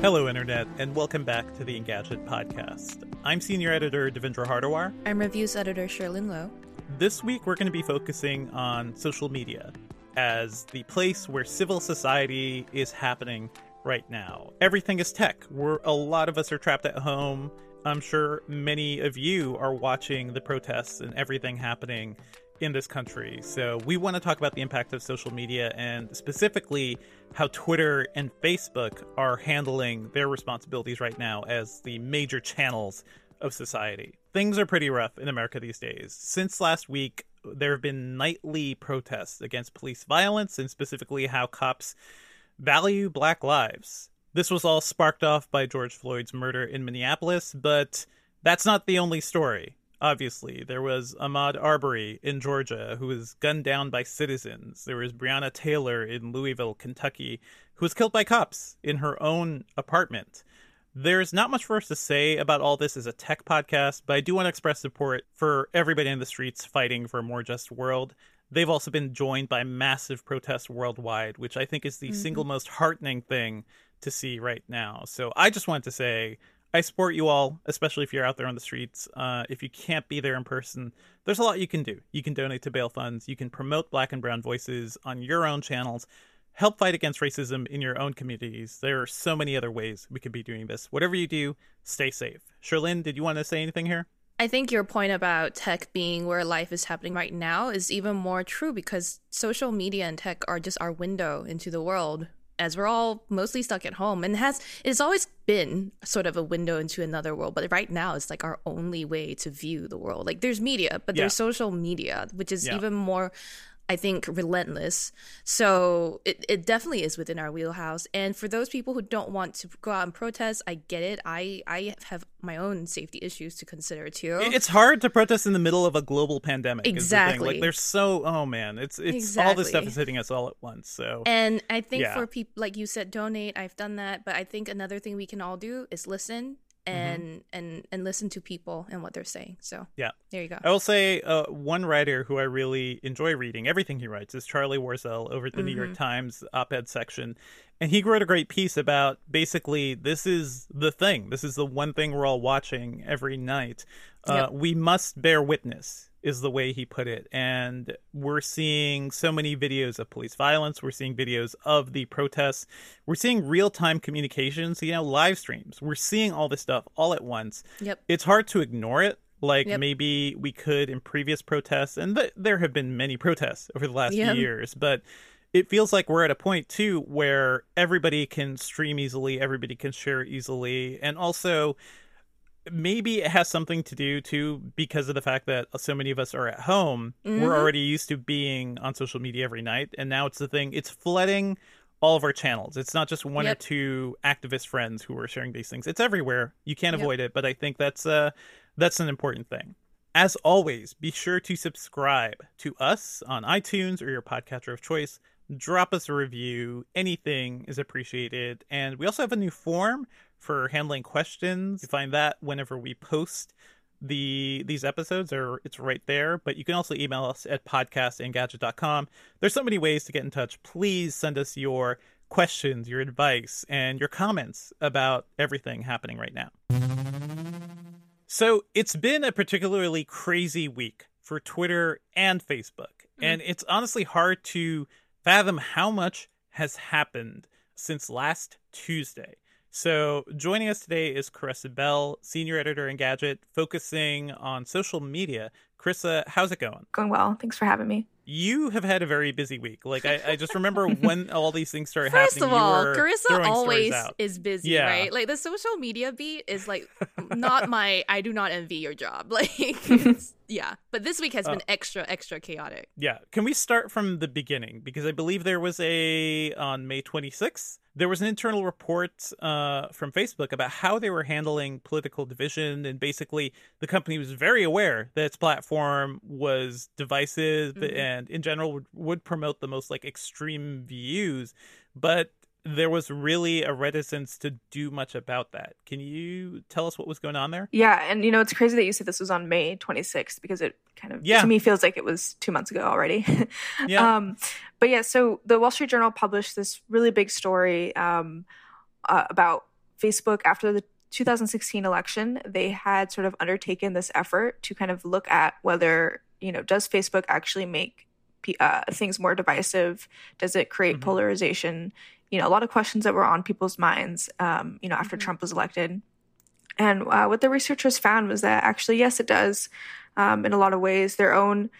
Hello, Internet, and welcome back to the Engadget podcast. I'm Senior Editor Devindra Hardawar. I'm Reviews Editor Cherlynn Low. This week, we're going to be focusing on social media as the place where civil society is happening right now. Everything is tech. We're, a lot of us are trapped at home. I'm sure many of you are watching the protests and everything happening in this country. So, we want to talk about the impact of social media and specifically how Twitter and Facebook are handling their responsibilities right now as the major channels of society. Things are pretty rough in America these days. Since last week, there have been nightly protests against police violence and specifically how cops value black lives. This was all sparked off by George Floyd's murder in Minneapolis, but that's not the only story obviously. There was Ahmaud Arbery in Georgia, who was gunned down by citizens. There was Breonna Taylor in Louisville, Kentucky, who was killed by cops in her own apartment. There's not much for us to say about all this as a tech podcast, but I do want to express support for everybody in the streets fighting for a more just world. They've also been joined by massive protests worldwide, which I think is the mm-hmm. single most heartening thing to see right now. So I just wanted to say I support you all, especially if you're out there on the streets. Uh, if you can't be there in person, there's a lot you can do. You can donate to bail funds. You can promote black and brown voices on your own channels. Help fight against racism in your own communities. There are so many other ways we could be doing this. Whatever you do, stay safe. Cherlynn, did you want to say anything here? I think your point about tech being where life is happening right now is even more true because social media and tech are just our window into the world as we're all mostly stuck at home and has it's always been sort of a window into another world but right now it's like our only way to view the world like there's media but yeah. there's social media which is yeah. even more I think, relentless. So it, it definitely is within our wheelhouse. And for those people who don't want to go out and protest, I get it. I, I have my own safety issues to consider too. It's hard to protest in the middle of a global pandemic. Exactly. The like there's so oh man, it's it's exactly. all this stuff is hitting us all at once. So And I think yeah. for people like you said, donate, I've done that. But I think another thing we can all do is listen. And mm-hmm. and and listen to people and what they're saying. So yeah, there you go. I will say uh, one writer who I really enjoy reading everything he writes is Charlie Warzel over at the mm-hmm. New York mm-hmm. Times op-ed section, and he wrote a great piece about basically this is the thing. This is the one thing we're all watching every night. Uh, yep. We must bear witness is the way he put it. And we're seeing so many videos of police violence. We're seeing videos of the protests. We're seeing real time communications, you know, live streams. We're seeing all this stuff all at once. Yep. It's hard to ignore it. Like yep. maybe we could in previous protests, and th- there have been many protests over the last yep. few years, but it feels like we're at a point too where everybody can stream easily, everybody can share easily, and also maybe it has something to do too because of the fact that so many of us are at home mm-hmm. we're already used to being on social media every night and now it's the thing it's flooding all of our channels it's not just one yep. or two activist friends who are sharing these things it's everywhere you can't yep. avoid it but i think that's uh that's an important thing as always be sure to subscribe to us on itunes or your podcatcher of choice drop us a review. Anything is appreciated. And we also have a new form for handling questions. You find that whenever we post the these episodes or it's right there. But you can also email us at podcastengadget.com there's so many ways to get in touch. Please send us your questions your advice and your comments about everything happening right now. So it's been a particularly crazy week for twitter and facebook. Mm-hmm. and it's honestly hard to fathom how much has happened since last Tuesday. So, joining us today is Karissa Bell, senior editor Engadget, focusing on social media. Karissa, how's it going? Going well. Thanks for having me you have had a very busy week. Like I, I just remember when all these things started First happening. First of all, Karissa always is busy, yeah. right? Like the social media beat is like not my. I do not envy your job. Like, yeah. But this week has been uh, extra, extra chaotic. Yeah. Can we start from the beginning? Because I believe there was a on May 26th there was an internal report uh, from Facebook about how they were handling political division, and basically the company was very aware that its platform was divisive mm-hmm. and, in general, would, would promote the most like extreme views, but there was really a reticence to do much about that. Can you tell us what was going on there? Yeah, and you know it's crazy that you said this was on May 26th because it kind of yeah. to me feels like it was two months ago already. yeah. Um, but yeah, so the Wall Street Journal published this really big story um, uh, about Facebook after the 2016 election. They had sort of undertaken this effort to kind of look at whether you know does Facebook actually make uh, things more divisive? Does it create mm-hmm. polarization? You know a lot of questions that were on people's minds um, you know after mm-hmm. trump was elected and uh, what the researchers found was that actually yes it does um, in a lot of ways their own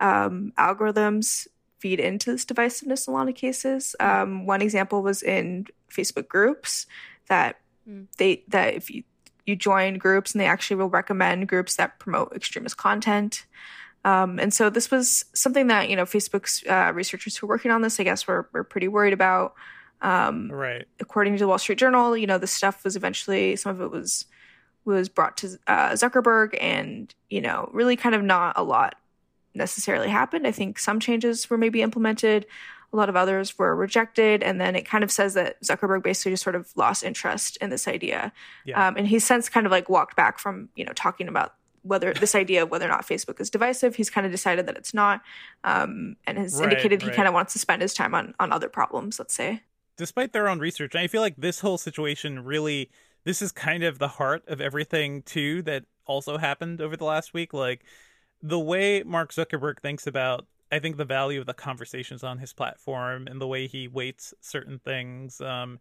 um, algorithms feed into this divisiveness in a lot of cases mm-hmm. um, one example was in facebook groups that mm. they that if you you join groups and they actually will recommend groups that promote extremist content um, and so this was something that you know Facebook's uh, researchers who were working on this, I guess, were, were pretty worried about. Um, right. According to the Wall Street Journal, you know, the stuff was eventually some of it was was brought to uh, Zuckerberg, and you know, really kind of not a lot necessarily happened. I think some changes were maybe implemented. A lot of others were rejected, and then it kind of says that Zuckerberg basically just sort of lost interest in this idea, yeah. um, and he's since kind of like walked back from you know talking about whether this idea of whether or not Facebook is divisive. He's kind of decided that it's not, um, and has right, indicated right. he kind of wants to spend his time on on other problems. Let's say despite their own research, I feel like this whole situation really this is kind of the heart of everything too that also happened over the last week. Like the way Mark Zuckerberg thinks about I think the value of the conversations on his platform and the way he weights certain things. Um,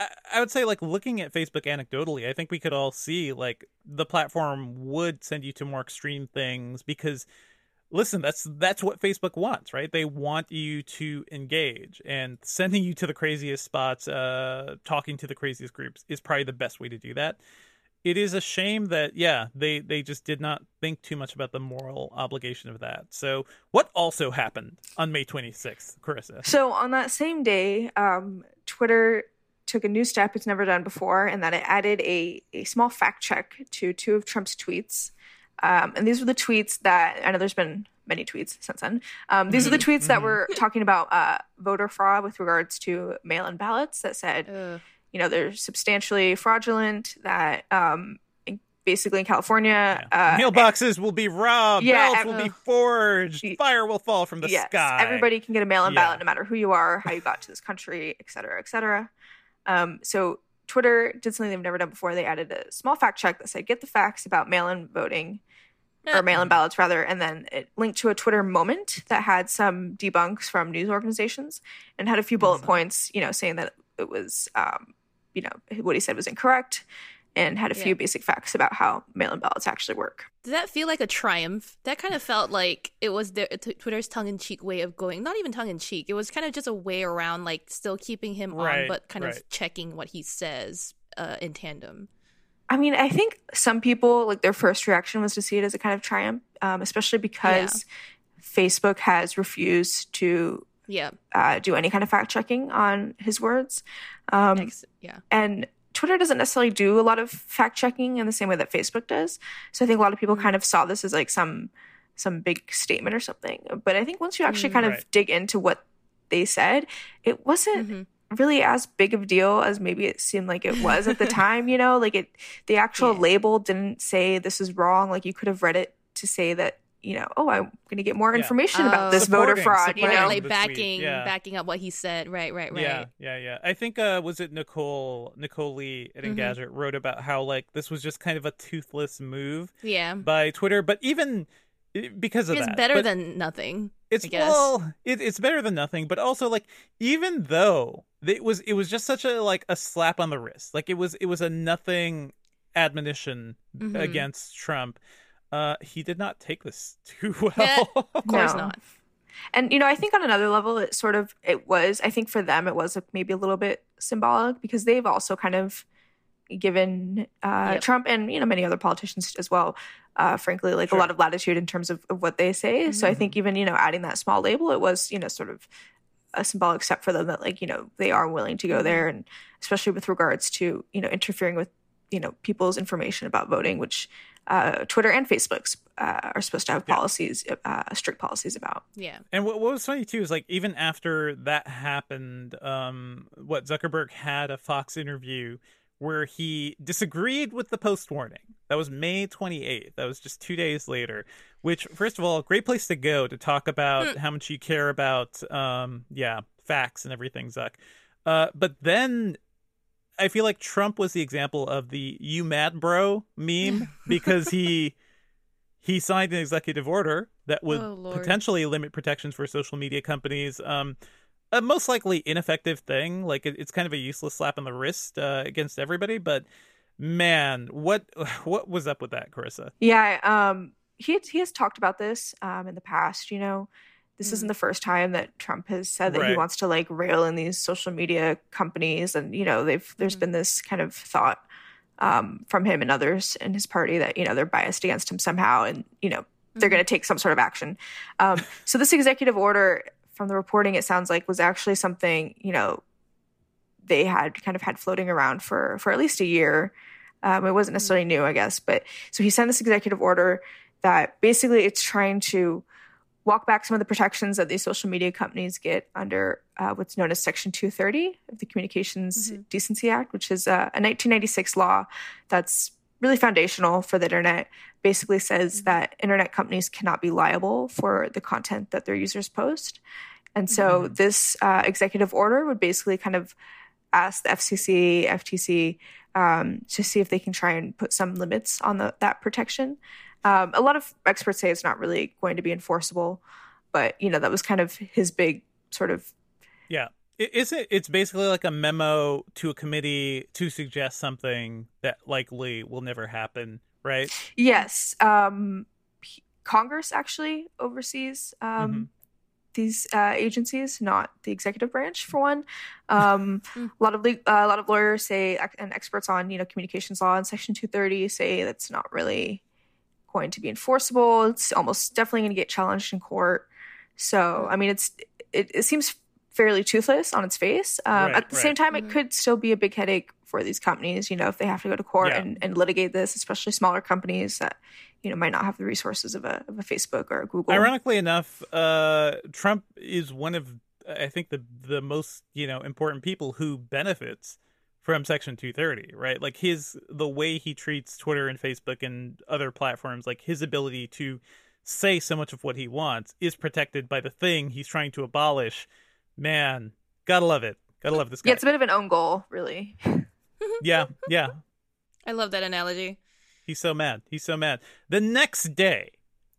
I, I would say, like looking at Facebook anecdotally, I think we could all see like the platform would send you to more extreme things because listen that's that's what facebook wants right? They want you to engage and sending you to the craziest spots uh talking to the craziest groups is probably the best way to do that. It is a shame that yeah they they just did not think too much about the moral obligation of that. So what also happened on may 26th karissa? So on that same day um twitter took a new step it's never done before and that it added a, a small fact check to two of trump's tweets um, and these were the tweets that I know there's been many tweets since then. Um, these are the mm-hmm. tweets that mm-hmm. were talking about uh, voter fraud with regards to mail in ballots that said, Ugh. you know, they're substantially fraudulent, that um, basically in California, yeah. uh, mailboxes will be robbed, yeah, ballots will be forged, fire will fall from the yes, sky. Everybody can get a mail in yeah. ballot no matter who you are, how you got to this country, et cetera, et cetera. Um, so Twitter did something they've never done before. They added a small fact check that said, get the facts about mail in voting or mail-in ballots rather and then it linked to a twitter moment that had some debunks from news organizations and had a few bullet points you know saying that it was um, you know what he said was incorrect and had a few basic facts about how mail-in ballots actually work. Did that feel like a triumph? That kind of felt like it was the, t- Twitter's tongue-in-cheek way of going. Not even tongue-in-cheek. It was kind of just a way around, like still keeping him right, on, but kind right. of checking what he says uh, in tandem. I mean, I think some people like their first reaction was to see it as a kind of triumph, um, especially because yeah. Facebook has refused to yeah uh, do any kind of fact checking on his words. Um, yeah, and Twitter doesn't necessarily do a lot of fact checking in the same way that Facebook does. So I think a lot of people mm-hmm. kind of saw this as like some some big statement or something. But I think once you actually mm-hmm. kind right. of dig into what they said, it wasn't. Mm-hmm really as big of a deal as maybe it seemed like it was at the time, you know? Like it the actual yeah. label didn't say this is wrong. Like you could have read it to say that, you know, oh, I'm going to get more information yeah. about this voter fraud, you know, like backing yeah. backing up what he said. Right, right, right. Yeah, yeah, yeah. I think uh was it Nicole Nicole Lee at mm-hmm. Engadget wrote about how like this was just kind of a toothless move yeah. by Twitter, but even because of it's that. better But than nothing. it's I guess. well, it, it's better than nothing. But also, like, even though it was, it was just such a like a slap on the wrist. Like it was, it was a nothing admonition Mhm. against Trump. Uh, he did not take this too well. Yeah. Of course No. not. And you know, I think on another level, it sort of it was. I think for them, it was maybe a little bit symbolic because they've also kind of given uh, Yep. Trump and you know many other politicians as well, uh, frankly, like Sure. a lot of latitude in terms of, of what they say. So I Mm-hmm. think even you know adding that small label, it was you know sort of a symbolic step for them that like you know they are willing to go there, and especially with regards to you know interfering with you know people's information about voting, which uh, Twitter and Facebook's uh, are supposed to have Yeah. policies, uh, strict policies about. Yeah. And what, what was funny too is like even after that happened, um, what Zuckerberg had a Fox interview where he disagreed with the post warning. That was May 28th. That was just two days later. Which, first of all, great place to go to talk about how much you care about, um, yeah, facts and everything, Zuck. Uh, but then I feel like Trump was the example of the "you mad bro" meme because he he signed an executive order that would Oh, potentially limit protections for social media companies. Um, a most likely ineffective thing. Like it, it's kind of a useless slap on the wrist uh, against everybody. But man, what what was up with that, Karissa? Yeah, um, he he has talked about this um, in the past. You know, this isn't the first time that Trump has said that he wants to like rail in these social media companies, and you know, they've there's been this kind of thought um, from him and others in his party that you know they're biased against him somehow, and you know they're going to take some sort of action. Um, so this executive order, from the reporting, it sounds like was actually something you know they had kind of had floating around for for at least a year. Um, it wasn't necessarily new, I guess, but so he sent this executive order that basically it's trying to walk back some of the protections that these social media companies get under uh, what's known as Section 230 of the Communications Decency Act, which is uh, a 1996 law that's really foundational for the internet. Basically says that internet companies cannot be liable for the content that their users post. And so this uh, executive order would basically kind of ask the FCC, FTC um, to see if they can try and put some limits on the, that protection. Um, a lot of experts say it's not really going to be enforceable, but you know that was kind of his big sort of Yeah. I- Is it? It's basically like a memo to a committee to suggest something that likely will never happen, right? yes. Um, Congress actually oversees um, Mhm. These uh, agencies, not the executive branch, for one. Um, a lot of le- uh, a lot of lawyers say and experts on you know communications law and Section 230 say that's not really going to be enforceable. It's almost definitely going to get challenged in court. So I mean, it's it, it seems fairly toothless on its face. Um, Right, at the same right. time, it could still be a big headache for these companies. You know, if they have to go to court Yeah. and, and litigate this, especially smaller companies that you know might not have the resources of a of a Facebook or a Google. Ironically enough, uh, Trump is one of I think the the most you know important people who benefits from Section 230, right? Like his the way he treats Twitter and Facebook and other platforms, like his ability to say so much of what he wants is protected by the thing he's trying to abolish. Man, gotta love it. Gotta love this guy. yeah, it's a bit of an own goal, really. yeah, yeah. I love that analogy. He's so mad. He's so mad. The next day,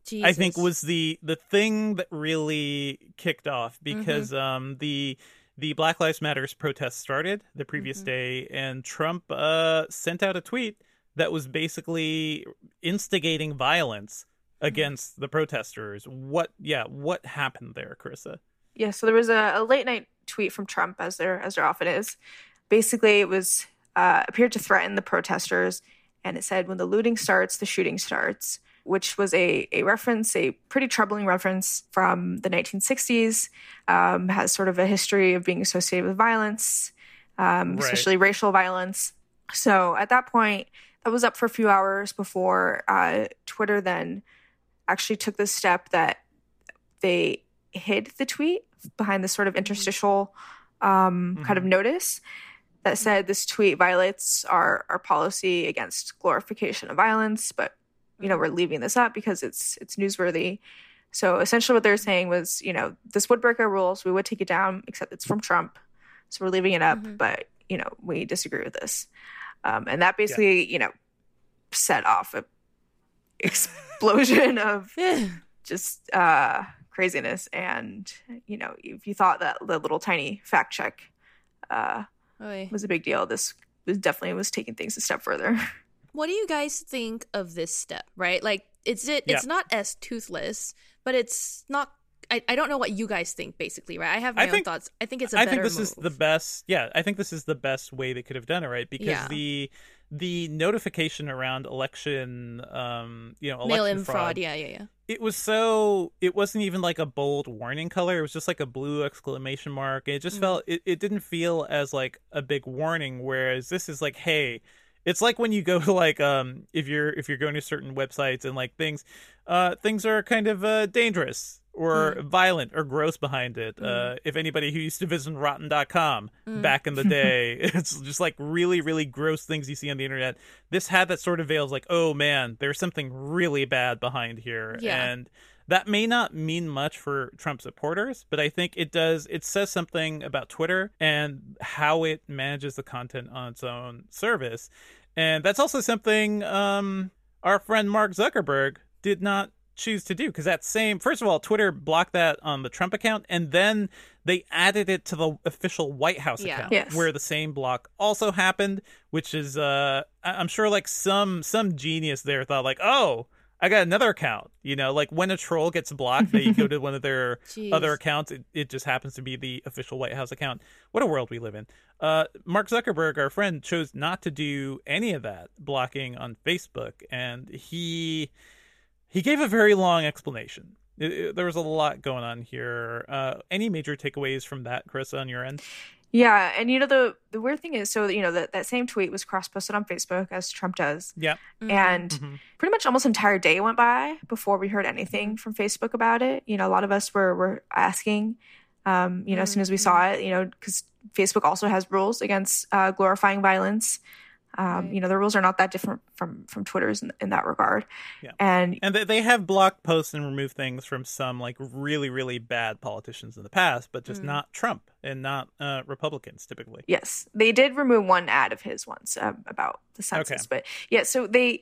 Jesus. I think was the the thing that really kicked off because um the the Black Lives Matters protest started the previous day and Trump uh sent out a tweet that was basically instigating violence against the protesters. What yeah, what happened there, Karissa? Yeah, so there was a, a late night tweet from Trump, as there as there often is. Basically, it was uh, appeared to threaten the protesters, and it said, "When the looting starts, the shooting starts," which was a a reference, a pretty troubling reference from the 1960s. Um, has sort of a history of being associated with violence, um, Right. especially racial violence. So at that point, that was up for a few hours before uh, Twitter then actually took the step that they hid the tweet behind this sort of interstitial um, kind of notice that said this tweet violates our, our policy against glorification of violence, but you know we're leaving this up because it's it's newsworthy. So essentially, what they're saying was, you know, this would break our rules. We would take it down, except it's from Trump, so we're leaving it up. But you know, we disagree with this, um, and that basically, you know, set off a explosion of just uh, craziness. And you know, if you thought that the little tiny fact check uh, was a big deal, this was definitely was taking things a step further. What do you guys think of this step? Right, like it's it. It's yeah. not as toothless, but it's not I, I don't know what you guys think basically right i have my I own think, thoughts i think it's a I think this move. is the best yeah i think this is the best way they could have done it right because yeah. the the notification around election um you know mail-in fraud, fraud. Yeah yeah yeah. It was so it wasn't even like a bold warning color. It was just like a blue exclamation mark. It just mm. felt it, it didn't feel as like a big warning whereas this is like hey it's like when you go to like um if you're if you're going to certain websites and like things uh things are kind of uh dangerous or mm. violent or gross behind it. Mm. Uh, if anybody who used to visit rotten.com mm. back in the day, it's just like really, really gross things you see on the internet. This had that sort of veil of like, oh man, there's something really bad behind here. Yeah. And that may not mean much for Trump supporters, but I think it does. It says something about Twitter and how it manages the content on its own service. And that's also something um, our friend Mark Zuckerberg did not choose to do because that same first of all twitter blocked that on the trump account and then they added it to the official white house yeah. account yes. where the same block also happened which is uh i'm sure like some some genius there thought like oh I got another account. You know, like when a troll gets blocked, they go to one of their other accounts. It, it, just happens to be the official White House account. What a world we live in. Uh, Mark Zuckerberg, our friend, chose not to do any of that blocking on Facebook, and he he gave a very long explanation. It, it, there was a lot going on here. Uh, any major takeaways from that, Chris, on your end? Yeah, and you know the the weird thing is, so you know that that same tweet was cross posted on Facebook as Trump does. Yeah, mm-hmm. and mm-hmm. pretty much almost entire day went by before we heard anything from Facebook about it. You know, a lot of us were were asking, um, you know, mm-hmm. as soon as we saw mm-hmm. it, you know, because Facebook also has rules against uh, glorifying violence. Um. You know, the rules are not that different from from Twitter's in, in that regard. Yeah. And and they have blocked posts and removed things from some like really really bad politicians in the past, but just mm. not Trump and not uh, Republicans typically. Yes, they did remove one ad of his once uh, about the census, okay. but yeah, so they.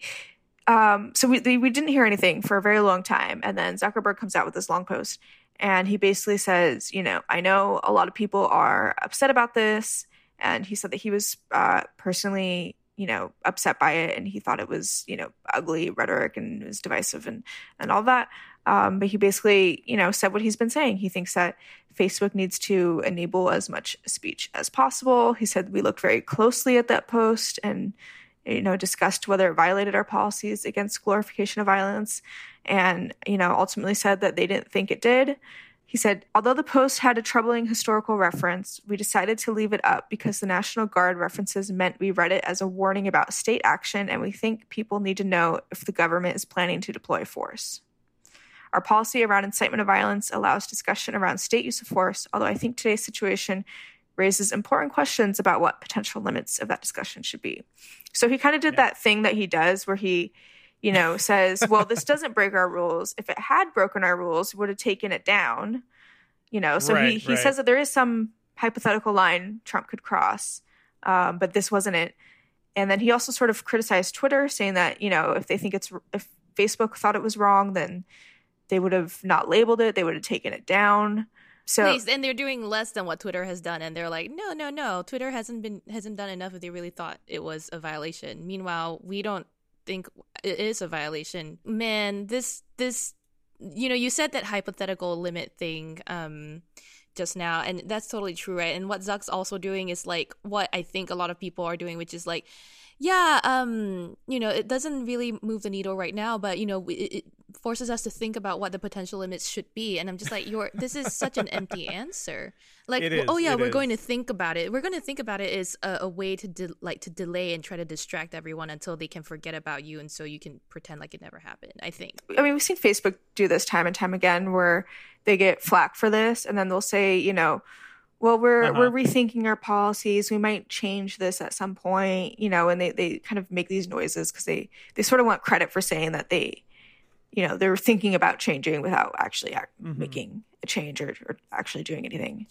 Um, so we they, we didn't hear anything for a very long time, and then Zuckerberg comes out with this long post, and he basically says, you know, I know a lot of people are upset about this, and he said that he was uh, personally you know, upset by it and he thought it was, you know, ugly rhetoric and was divisive and, and all that. Um, but he basically, you know, said what he's been saying. He thinks that Facebook needs to enable as much speech as possible. He said we looked very closely at that post and, you know, discussed whether it violated our policies against glorification of violence and, you know, ultimately said that they didn't think it did. He said, although the post had a troubling historical reference, we decided to leave it up because the National Guard references meant we read it as a warning about state action, and we think people need to know if the government is planning to deploy force. Our policy around incitement of violence allows discussion around state use of force, although I think today's situation raises important questions about what potential limits of that discussion should be. So he kind of did yeah. that thing that he does where he you know, says, well, this doesn't break our rules. If it had broken our rules, we would have taken it down. You know, so right, he, he right. says that there is some hypothetical line Trump could cross, um, but this wasn't it. And then he also sort of criticized Twitter, saying that, you know, if they think it's, if Facebook thought it was wrong, then they would have not labeled it, they would have taken it down. So Please, and they're doing less than what Twitter has done, and they're like, no, no, no, Twitter hasn't been hasn't done enough if they really thought it was a violation. Meanwhile, we don't think it is a violation. Man, this this you know, you said that hypothetical limit thing um just now and that's totally true, right? And what Zuck's also doing is like what I think a lot of people are doing, which is like yeah, um, you know, it doesn't really move the needle right now, but you know, it, it forces us to think about what the potential limits should be. And I'm just like, you're this is such an empty answer. Like, is, oh yeah, we're is. going to think about it. We're going to think about it as a, a way to de- like to delay and try to distract everyone until they can forget about you, and so you can pretend like it never happened. I think. I mean, we've seen Facebook do this time and time again, where they get flack for this, and then they'll say, you know well we're uh-huh. we're rethinking our policies we might change this at some point you know and they, they kind of make these noises because they they sort of want credit for saying that they you know they're thinking about changing without actually act, mm-hmm. making a change or, or actually doing anything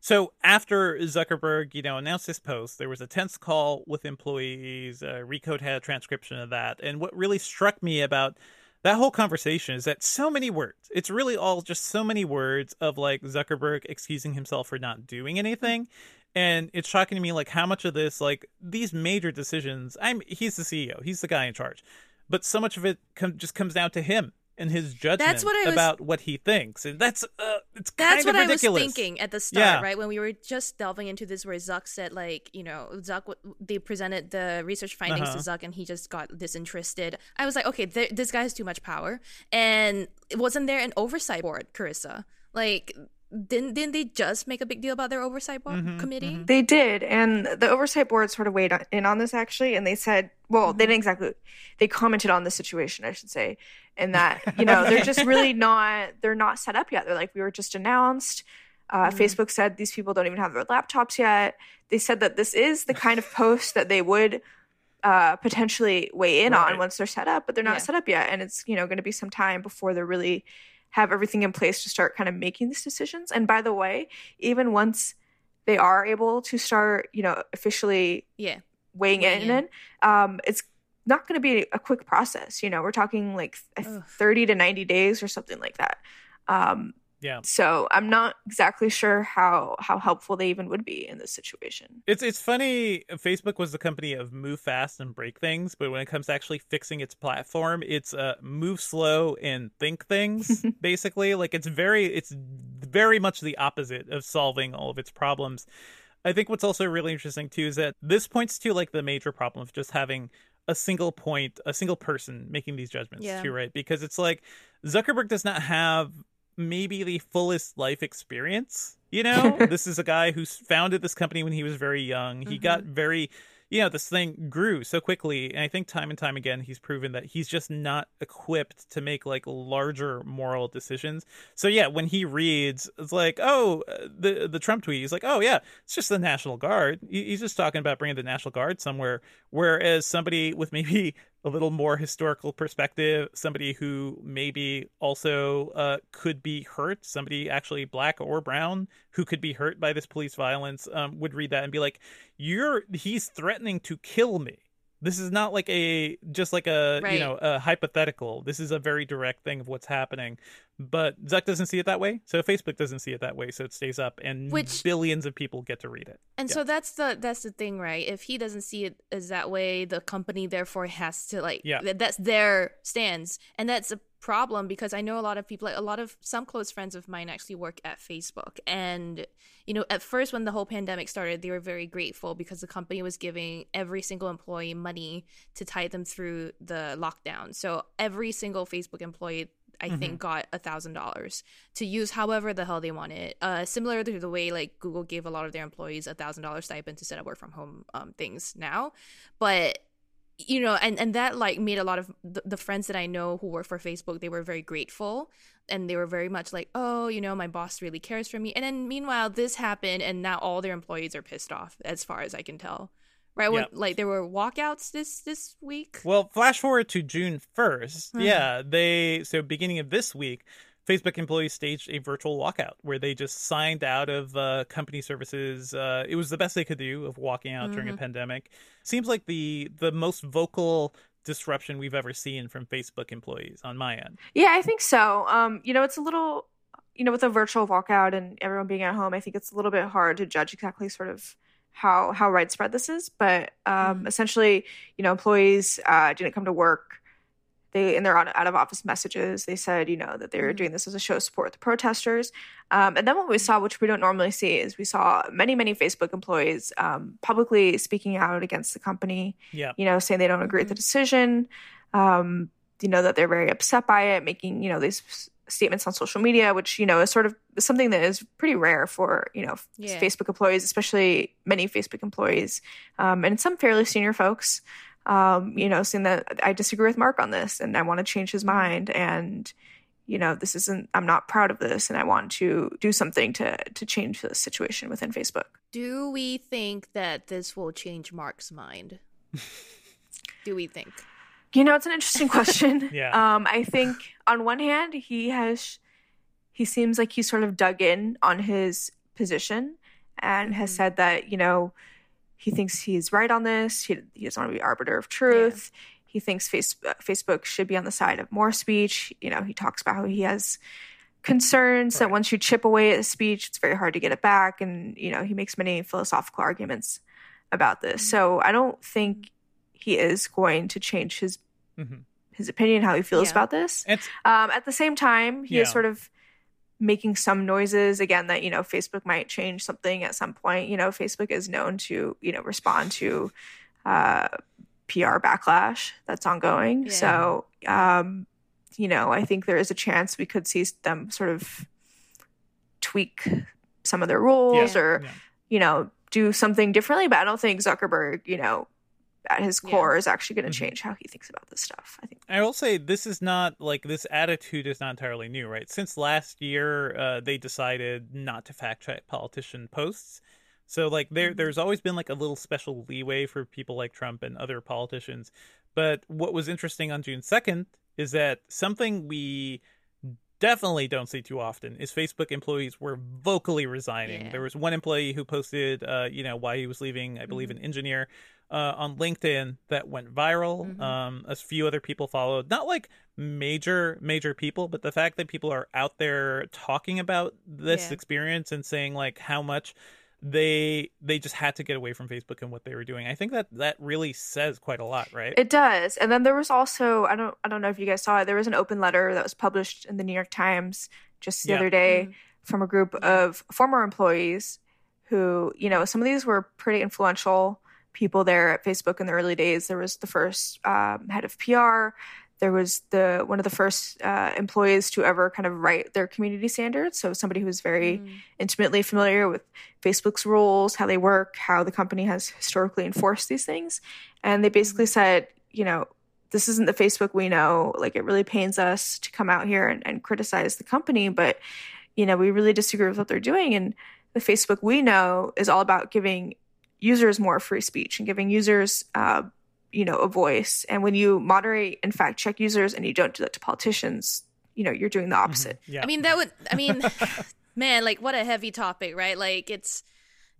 so after Zuckerberg, you know, announced this post, there was a tense call with employees. Uh, Recode had a transcription of that, and what really struck me about that whole conversation is that so many words. It's really all just so many words of like Zuckerberg excusing himself for not doing anything. And it's shocking to me like how much of this, like these major decisions, I'm he's the CEO, he's the guy in charge. But so much of it com- just comes down to him and his judgment That's what I was- about what he thinks. And that's uh, it's kind That's of what ridiculous. I was thinking at the start, Yeah. right? When we were just delving into this, where Zuck said, like, you know, Zuck, they presented the research findings Uh-huh. to Zuck and he just got disinterested. I was like, okay, th- this guy has too much power. And wasn't there an oversight board, Karissa? Like, didn't, didn't they just make a big deal about their oversight board Mm-hmm, committee? They did, and the oversight board sort of weighed on- in on this actually, and they said, well, they didn't exactly. They commented on the situation, I should say, and that you know they're just really not they're not set up yet. They're like we were just announced. Uh, Facebook said these people don't even have their laptops yet. They said that this is the kind of post that they would uh, potentially weigh in Right. on once they're set up, but they're not Yeah. set up yet, and it's you know going to be some time before they're really have everything in place to start kind of making these decisions. And by the way, even once they are able to start, you know, officially Yeah. weighing in, in. um, it's not going to be a quick process. You know, we're talking like th- Ugh. 30 to 90 days or something like that. Um, Yeah. so I'm not exactly sure how how helpful they even would be in this situation. It's it's funny. Facebook was the company of move fast and break things, but when it comes to actually fixing its platform, it's uh, move slow and think things. basically, like it's very it's very much the opposite of solving all of its problems. I think what's also really interesting too is that this points to like the major problem of just having a single point, a single person making these judgments Yeah. too, right? Because it's like Zuckerberg does not have maybe the fullest life experience. You know, this is a guy who's founded this company when he was very young. He got very, you know, this thing grew so quickly. And I think time and time again, he's proven that he's just not equipped to make like larger moral decisions. So yeah, when he reads, it's like, oh, uh, the the Trump tweet, he's like, oh yeah, it's just the National Guard. He's just talking about bringing the National Guard somewhere. Whereas somebody with maybe a little more historical perspective, somebody who maybe also uh, could be hurt, somebody actually black or brown who could be hurt by this police violence, um, would read that and be like, "You're he's threatening to kill me." This is not like a just like a you know a hypothetical. This is a very direct thing of what's happening. But Zuck doesn't see it that way, so Facebook doesn't see it that way, so it stays up, and Which- billions of people get to read it. And Yeah. so that's the that's the thing, right? If he doesn't see it as that way, the company therefore has to like Yeah. th- that's their stance, and that's a problem because I know a lot of people, like a lot of some close friends of mine, actually work at Facebook, and you know, at first when the whole pandemic started, they were very grateful because the company was giving every single employee money to tide them through the lockdown. So every single Facebook employee I think got a thousand dollars to use however the hell they wanted. Uh, similar to the way like Google gave a lot of their employees a thousand dollar stipend to set up work from home um, things now, but you know, and and that like made a lot of the, the friends that I know who work for Facebook, they were very grateful and they were very much like, oh, you know, my boss really cares for me. And then meanwhile, this happened, and now all their employees are pissed off, as far as I can tell. Right? When, Yep. like there were walkouts this this week. Well, flash forward to June 1st. Hmm. Yeah, they so beginning of this week, Facebook employees staged a virtual walkout where they just signed out of uh, company services. Uh, it was the best they could do of walking out during a Mm-hmm. pandemic. Seems like the the most vocal disruption we've ever seen from Facebook employees on my end. Yeah, I think so. Um, you know, it's a little, you know, with a virtual walkout and everyone being at home, I think it's a little bit hard to judge exactly sort of how how widespread this is. But um, essentially, you know, employees uh, didn't come to work. They in their out of office messages, they said, you know, that they were doing this as a show of support with the protesters. Um, and then what we saw, which we don't normally see, is we saw many, many Facebook employees um, publicly speaking out against the company Yeah. you know, saying they don't agree with the decision, um, you know, that they're very upset by it, making, you know, these statements on social media, which, you know, is sort of something that is pretty rare for, you know, Yeah. Facebook employees, especially many Facebook employees, um, and some fairly senior folks, um, you know, saying that I disagree with Mark on this and I want to change his mind. And, you know, this isn't, I'm not proud of this and I want to do something to, to change the situation within Facebook. Do we think that this will change Mark's mind? Do we think? You know, it's an interesting question. Yeah. Um, I think on one hand, he has, he seems like he's sort of dug in on his position and has Mhm. said that, you know, he thinks he's right on this. He, he doesn't want to be arbiter of truth. He he thinks face, uh, Facebook should be on the side of more speech. You know, he talks about how he has concerns right. that once you chip away at speech, it's very hard to get it back. And, you know, he makes many philosophical arguments about this. Mm-hmm. So I don't think he is going to change his mm-hmm. his opinion, how he feels yeah. about this. Um, at the same time, he yeah. is sort of making some noises again that you know Facebook might change something at some point. You know, Facebook is known to you know respond to uh, PR backlash that's ongoing. Yeah. So, um, you know, I think there is a chance we could see them sort of tweak some of their rules yeah. or, yeah. you know, do something differently. But I don't think Zuckerberg, you know, at his core yeah. is actually going to mm-hmm. change how he thinks about this stuff. I think. I will say this is not like this attitude is not entirely new, right? Since last year, uh, they decided not to fact check politician posts. So like there, mm-hmm. there's always been like a little special leeway for people like Trump and other politicians. But what was interesting on June second is that something we definitely don't see too often is Facebook employees were vocally resigning. Yeah. There was one employee who posted, uh, you know, why he was leaving. I believe mm-hmm. an engineer uh, on LinkedIn that went viral. Mm-hmm. Um, a few other people followed. Not like major major people, but the fact that people are out there talking about this yeah. experience and saying like how much they they just had to get away from Facebook and what they were doing. I think that that really says quite a lot, right? It does. And then there was also I don't I don't know if you guys saw it. There was an open letter that was published in the New York Times just the yeah. other day mm-hmm. from a group of former employees who, you know, some of these were pretty influential people there at Facebook in the early days. There was the first um, head of PR. There was the one of the first uh, employees to ever kind of write their community standards. So somebody who was very mm. intimately familiar with Facebook's rules, how they work, how the company has historically enforced these things, and they basically mm. said, you know, this isn't the Facebook we know. Like it really pains us to come out here and, and criticize the company, but you know, we really disagree with what they're doing. And the Facebook we know is all about giving users more free speech and giving users uh, you know a voice and when you moderate and fact check users and you don't do that to politicians you know you're doing the mm-hmm. opposite mm-hmm. yeah. i mean that would i mean man like what a heavy topic right like it's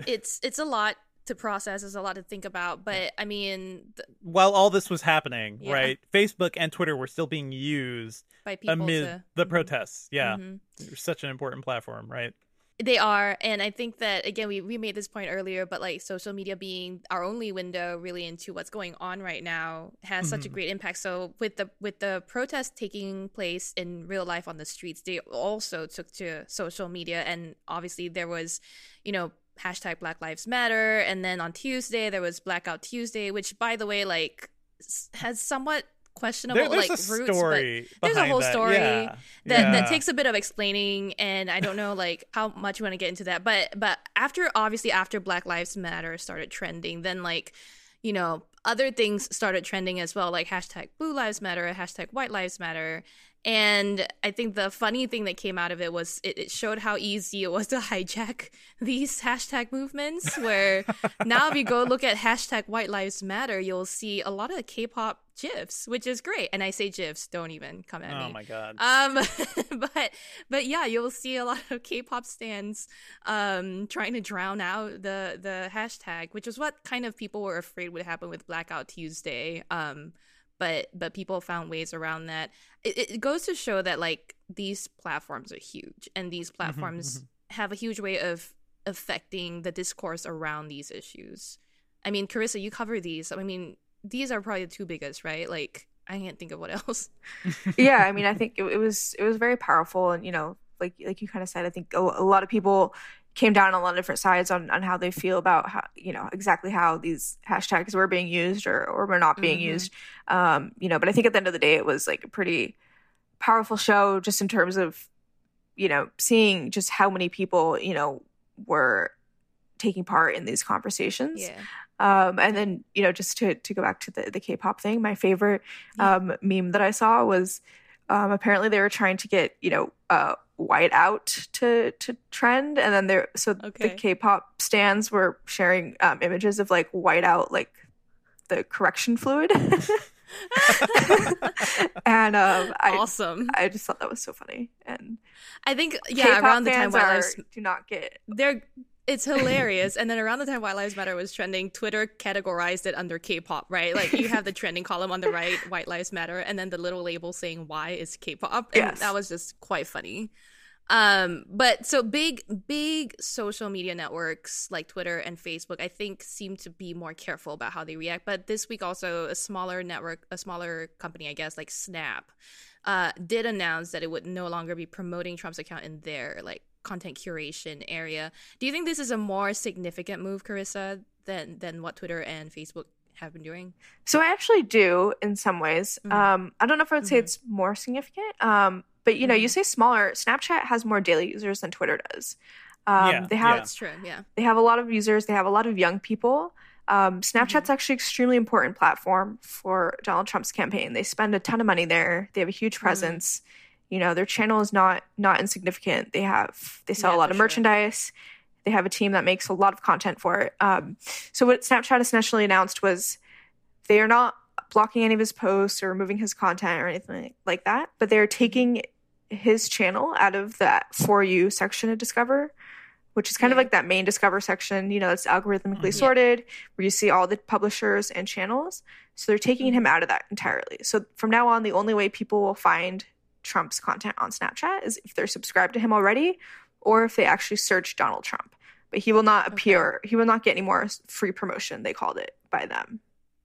it's it's a lot to process there's a lot to think about but i mean th- while all this was happening yeah. right facebook and twitter were still being used by people amid to... the protests yeah mm-hmm. such an important platform right they are, and I think that again, we we made this point earlier, but like social media being our only window really into what's going on right now has mm-hmm. such a mm-hmm. great impact. So with the with the protests taking place in real life on the streets, they also took to social media, and obviously there was, you know, hashtag Black Lives Matter, and then on Tuesday there was Blackout Tuesday, which by the way, like has somewhat questionable there, like roots story but there's a whole that. story yeah. that yeah. that takes a bit of explaining and i don't know like how much you want to get into that but but after obviously after black lives matter started trending then like you know other things started trending as well like hashtag blue lives matter hashtag white lives matter and I think the funny thing that came out of it was it, it, showed how easy it was to hijack these hashtag movements. Where now, if you go look at hashtag White Lives Matter, you'll see a lot of K-pop gifs, which is great. And I say gifs, don't even come at oh me. Oh my god. Um, but but yeah, you'll see a lot of K-pop stands um trying to drown out the the hashtag, which is what kind of people were afraid would happen with Blackout Tuesday. Um but but people found ways around that. It, it goes to show that like these platforms are huge, and these mm-hmm, platforms mm-hmm. have a huge way of affecting the discourse around these issues. I mean, Karissa, you cover these. I mean, these are probably the two biggest, right? Like, I can't think of what else. yeah, I mean, I think it, it was it was very powerful, and you know, like like you kind of said, I think a, a lot of people came down on a lot of different sides on, on how they feel about how you know exactly how these hashtags were being used or, or were not being mm-hmm. used um you know but i think at the end of the day it was like a pretty powerful show just in terms of you know seeing just how many people you know were taking part in these conversations yeah. um and then you know just to to go back to the the k-pop thing my favorite yeah. um meme that i saw was um apparently they were trying to get you know uh white out to to trend. And then there so okay. the k-pop stands were sharing um, images of like white out like the correction fluid. And um I, awesome. I just thought that was so funny. And i think yeah K-pop around the time white lives do not get they're it's hilarious. and then around the time White Lives Matter was trending, Twitter categorized it under K-pop, right? Like you have the trending column on the right, White Lives Matter, and then the little label saying why is K-pop, and Yes. that was just quite funny. Um, but so big, big social media networks like Twitter and Facebook, I think, seem to be more careful about how they react. But this week, also a smaller network, a smaller company, I guess, like Snap, uh, did announce that it would no longer be promoting Trump's account in their like content curation area. Do you think this is a more significant move, Karissa, than than what Twitter and Facebook have been doing? So I actually do in some ways. Mhm. Um, I don't know if I would say Mhm. it's more significant. Um, but you know, you Mhm. say smaller. Snapchat has more daily users than Twitter does. Um, Yeah, they have yeah. That's true. Yeah. they have a lot of users. They have a lot of young people. Um, Snapchat's actually extremely important platform for Donald Trump's campaign. They spend a ton of money there. They have a huge presence. You know, their channel is not not insignificant. They have they sell Yeah, a lot of sure. merchandise. They have a team that makes a lot of content for it. Um, so what Snapchat essentially announced was they are not blocking any of his posts or removing his content or anything like that, but they're taking his channel out of that for you section of Discover, which is kind of like that main Discover section, you know, it's algorithmically Mhm. Sorted where you see all the publishers and channels. So they're taking him out of that entirely. So from now on, the only way people will find Trump's content on Snapchat is if they're subscribed to him already or if they actually search Donald Trump. But he will not Okay. appear, he will not get any more free promotion, they called it by them.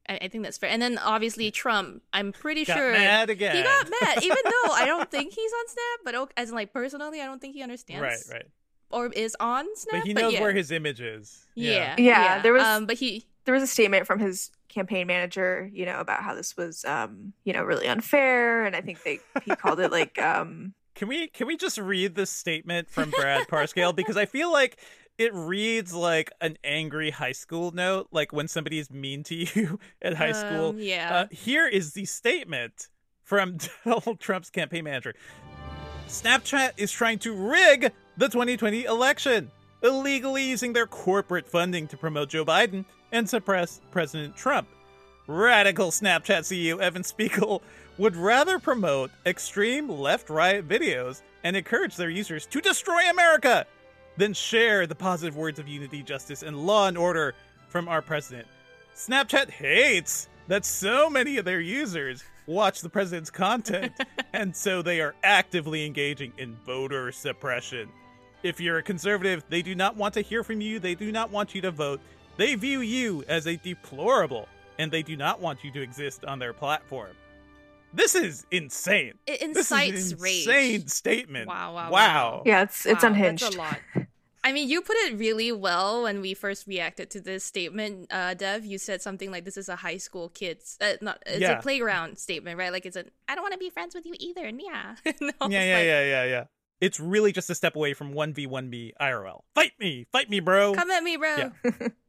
I, I think that's fair. And then obviously Trump, I'm pretty Got sure mad again. he got mad, even though I don't think he's on Snap, but okay, as in like personally, I don't think he understands Right, right. or is on Snap. But he knows yeah. where his image is. yeah yeah, Yeah, there was- Um, but he there was a statement from his campaign manager, you know, about how this was, um, you know, really unfair, and I think they he called it like, um, Can we can we just read this statement from Brad Parscale because I feel like it reads like an angry high school note, like when somebody is mean to you at high school. Um, yeah. Uh, here is the statement from Donald Trump's campaign manager. Snapchat is trying to rig the 2020 election, illegally using their corporate funding to promote Joe Biden and suppress President Trump. Radical Snapchat CEO Evan Spiegel would rather promote extreme left right videos and encourage their users to destroy America than share the positive words of unity, justice, and law and order from our president. Snapchat hates that so many of their users watch the president's content, and so they are actively engaging in voter suppression. If you're a conservative, they do not want to hear from you, they do not want you to vote. They view you as a deplorable, and they do not want you to exist on their platform. This is insane. it This incites is an rage. insane statement. Wow, wow, wow. wow. yeah, it's it's Wow, unhinged. That's a lot. I mean, you put it really well when we first reacted to this statement, uh, Dev. You said something like, "This is a high school kids, uh, not it's Yeah. a playground statement, right? Like it's a, I don't want to be friends with you either." And yeah, And Yeah, yeah, like, yeah, yeah, yeah. It's really just a step away from 1v1b IRL. Fight me, fight me, bro. Come at me, bro. Yeah.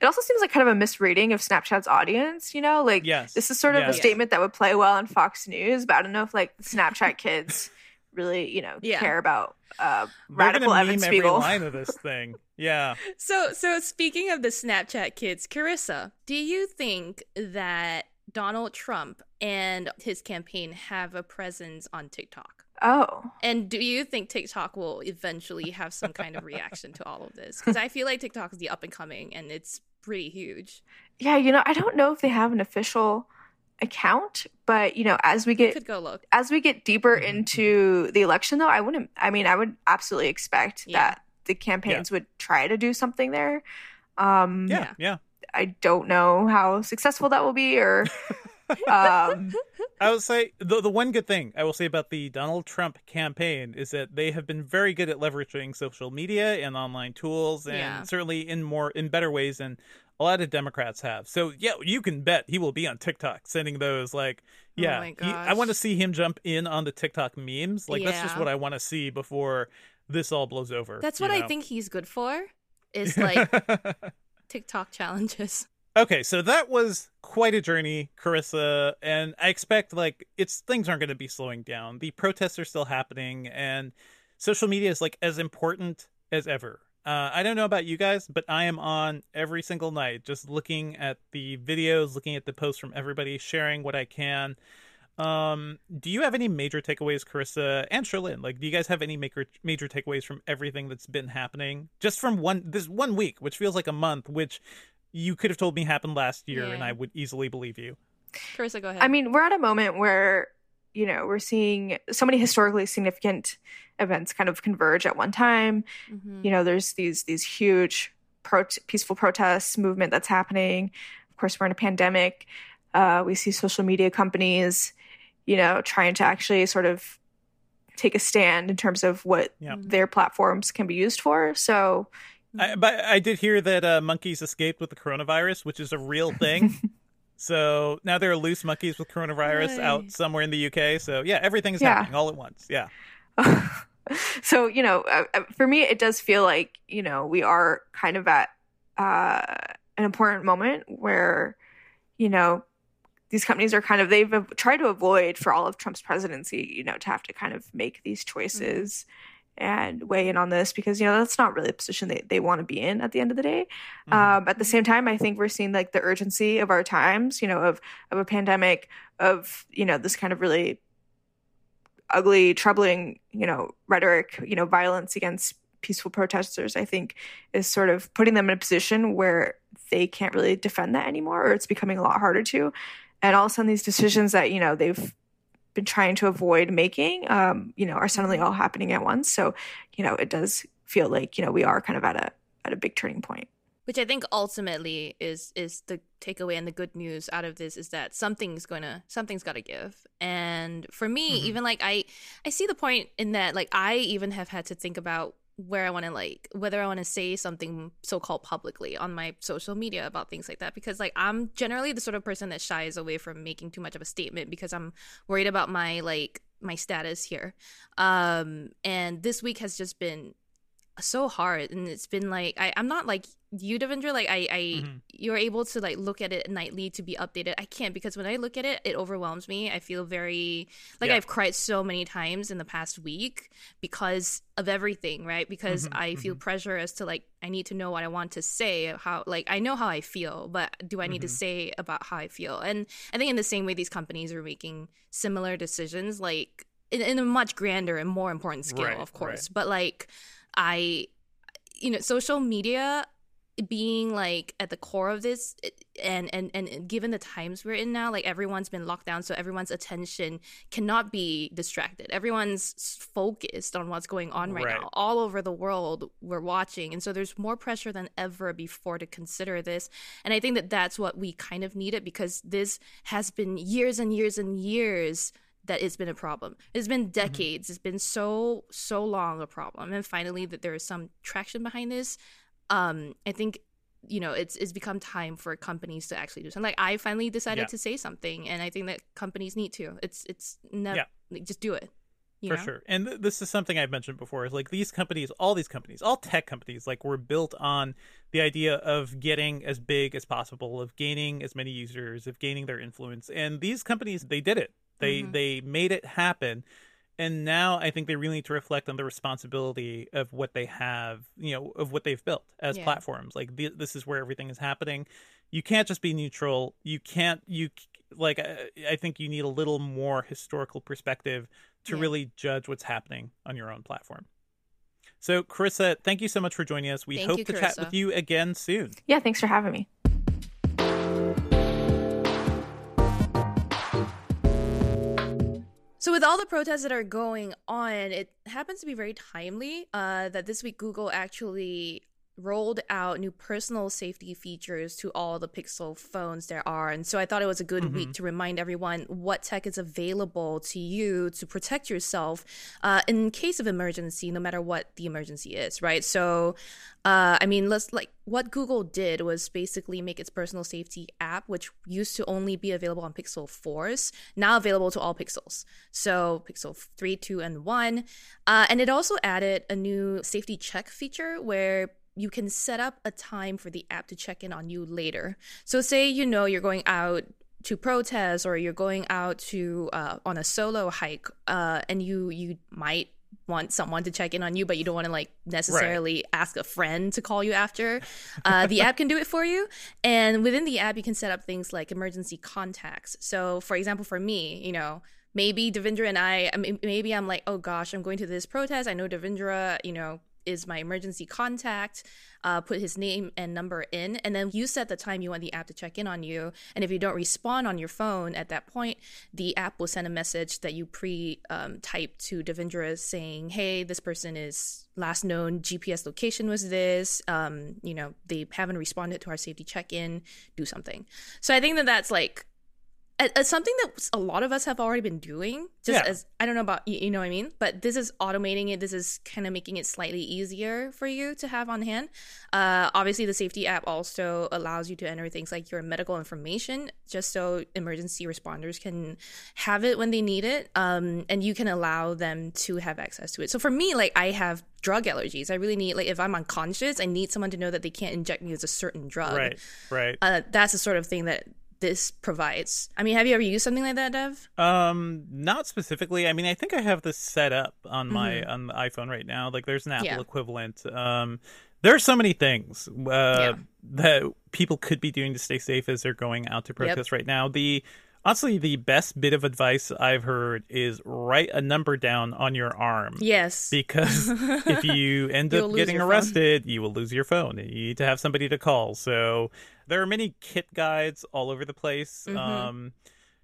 It also seems like kind of a misreading of Snapchat's audience, you know? Like Yes. this is sort of Yeah. a statement that would play well on Fox News, but I don't know if like Snapchat kids really, you know, Yeah. care about uh radical gonna Evan meme every Spiegel. line of this thing. Yeah. So, so speaking of the Snapchat kids, Karissa, do you think that Donald Trump and his campaign have a presence on TikTok? Oh. And do you think TikTok will eventually have some kind of reaction to all of this? Because I feel like TikTok is the up and coming, and it's pretty huge. Yeah, you know, I don't know if they have an official account, but you know, as we get could go look. as we get deeper into the election though, I wouldn't I mean, I would absolutely expect Yeah. that the campaigns would try to do something there. Um Yeah, yeah. I don't know how successful that will be or um I will say the the one good thing I will say about the Donald Trump campaign is that they have been very good at leveraging social media and online tools, and Yeah. certainly in more in better ways than a lot of Democrats have. So yeah, you can bet he will be on TikTok sending those like Oh yeah. my he- I want to see him jump in on the TikTok memes. Like that's just what I want to see before this all blows over. That's what I think he's good for. Is like TikTok challenges. Okay, so that was quite a journey, Karissa, and I expect like it's things aren't going to be slowing down. The protests are still happening, and social media is like as important as ever. Uh, I don't know about you guys, but I am on every single night, just looking at the videos, looking at the posts from everybody, sharing what I can. Um, do you have any major takeaways, Karissa and Cherlynn? Like, do you guys have any major major takeaways from everything that's been happening just from one this one week, which feels like a month, which you could have told me happened last year, Yeah. and I would easily believe you. Karissa, go ahead. I mean, we're at a moment where, you know, we're seeing so many historically significant events kind of converge at one time. Mhm. You know, there's these these huge pro- peaceful protests movement that's happening. Of course, we're in a pandemic. Uh, we see social media companies, you know, trying to actually sort of take a stand in terms of what Yeah. their platforms can be used for. So, I, but I did hear that uh, monkeys escaped with the coronavirus, which is a real thing. so now there are loose monkeys with coronavirus Right. out somewhere in the UK. So yeah, everything is Yeah. happening all at once. Yeah. so you know uh, uh, for me it does feel like you know we are kind of at uh, an important moment where you know these companies are kind of they've tried to avoid for all of trump's presidency you know to have to kind of make these choices and weigh in on this because you know that's not really a position they, they want to be in at the end of the day Mhm. um, at the same time i think we're seeing like the urgency of our times you know of of a pandemic of you know this kind of really ugly troubling you know rhetoric you know violence against peaceful protesters i think is sort of putting them in a position where they can't really defend that anymore or it's becoming a lot harder to and all of a sudden these decisions that you know they've been trying to avoid making um you know are suddenly all happening at once so you know it does feel like you know we are kind of at a at a big turning point which I think ultimately is is the takeaway and the good news out of this is that something's gonna something's gotta give. And for me, Mhm. even like I I see the point in that like I even have had to think about where I want to like whether I want to say something so called publicly on my social media about things like that because like I'm generally the sort of person that shies away from making too much of a statement because I'm worried about my like my status here. Um and this week has just been so hard and it's been like I, i'm not like you devindra like i i Mhm. you're able to like look at it nightly to be updated i can't because when i look at it it overwhelms me i feel very like Yeah. i've cried so many times in the past week because of everything right because Mhm, i feel pressure as to like i need to know what i want to say how like i know how i feel but do i need to Mhm. say about how i feel and i think in the same way these companies are making similar decisions like in, in a much grander and more important scale Right, of course right. but like I, you know, social media being like at the core of this eh, and, and and given the times we're in now like everyone's been locked down so everyone's attention cannot be distracted everyone's focused on what's going on right, Right. now all over the world we're watching and so there's more pressure than ever before to consider this and i think that that's what we kind of needed because this has been years and years and years that it's been a problem. It's been decades. It's been so so long a problem, and finally that there is some traction behind this. Um, I think you know it's it's become time for companies to actually do something. Like I finally decided Yeah. to say something, and I think that companies need to. It's it's never Yeah. like, just do it. You for know? sure and th- this is something i've mentioned before is like these companies all these companies all tech companies like were built on the idea of getting as big as possible of gaining as many users of gaining their influence and these companies they did it they Mhm. they made it happen. And now i think they really need to reflect on the responsibility of what they have you know of what they've built as Yeah. platforms. Like th- this is where everything is happening. You can't just be neutral. You can't you like I, I think you need a little more historical perspective to Yeah. really judge what's happening on your own platform. So karissa thank you so much for joining us. We Thank hope you, to chat with you again soon. Yeah thanks for having me So with all the protests that are going on, it happens to be very timely uh, that this week Google actually rolled out new personal safety features to all the Pixel phones there are. And so I thought it was a good week to remind everyone what tech is available to you to protect yourself uh, in case of emergency, no matter what the emergency is, right? So, uh, I mean, let's like what Google did was basically make its personal safety app, which used to only be available on Pixel 4s, now available to all Pixels. So Pixel 3, 2, and 1. Uh, and it also added a new safety check feature where you can set up a time for the app to check in on you later. So, say you know you're going out to protest or you're going out to uh, on a solo hike uh, and you you might want someone to check in on you, but you don't want to like necessarily right. ask a friend to call you after. Uh, the app can do it for you. And within the app, you can set up things like emergency contacts. So, for example, for me, you know, maybe Devindra and I, I maybe I'm like, oh gosh, I'm going to this protest. I know Devindra, you know, is my emergency contact. Uh, put his name and number in, and then you set the time you want the app to check in on you. And if you don't respond on your phone at that point, the app will send a message that you pre um, type to Devindra saying, "Hey, this person is last known GPS location was this. Um, you know, they haven't responded to our safety check in. Do something." So I think that that's like it's something that a lot of us have already been doing just yeah. as i don't know about you, you know what i mean but this is automating it. This is kind of making it slightly easier for you to have on hand. Uh, obviously the safety app also allows you to enter things like your medical information just so emergency responders can have it when they need it um, and you can allow them to have access to it. So for me like i have drug allergies. I really need like if i'm unconscious i need someone to know that they can't inject me with a certain drug. Right right. Uh, that's the sort of thing that this provides. I mean, have you ever used something like that, Dev? Um, not specifically. I mean, I think I have this set up on my mm-hmm. on the iPhone right now. Like, there's an Apple yeah. equivalent. Um, there are so many things uh, yeah. that people could be doing to stay safe as they're going out to protest yep. right now. The honestly, the best bit of advice I've heard is write a number down on your arm. Yes. Because if you end up getting arrested, phone. you will lose your phone. You need to have somebody to call. So there are many kit guides all over the place. Mm-hmm. Um,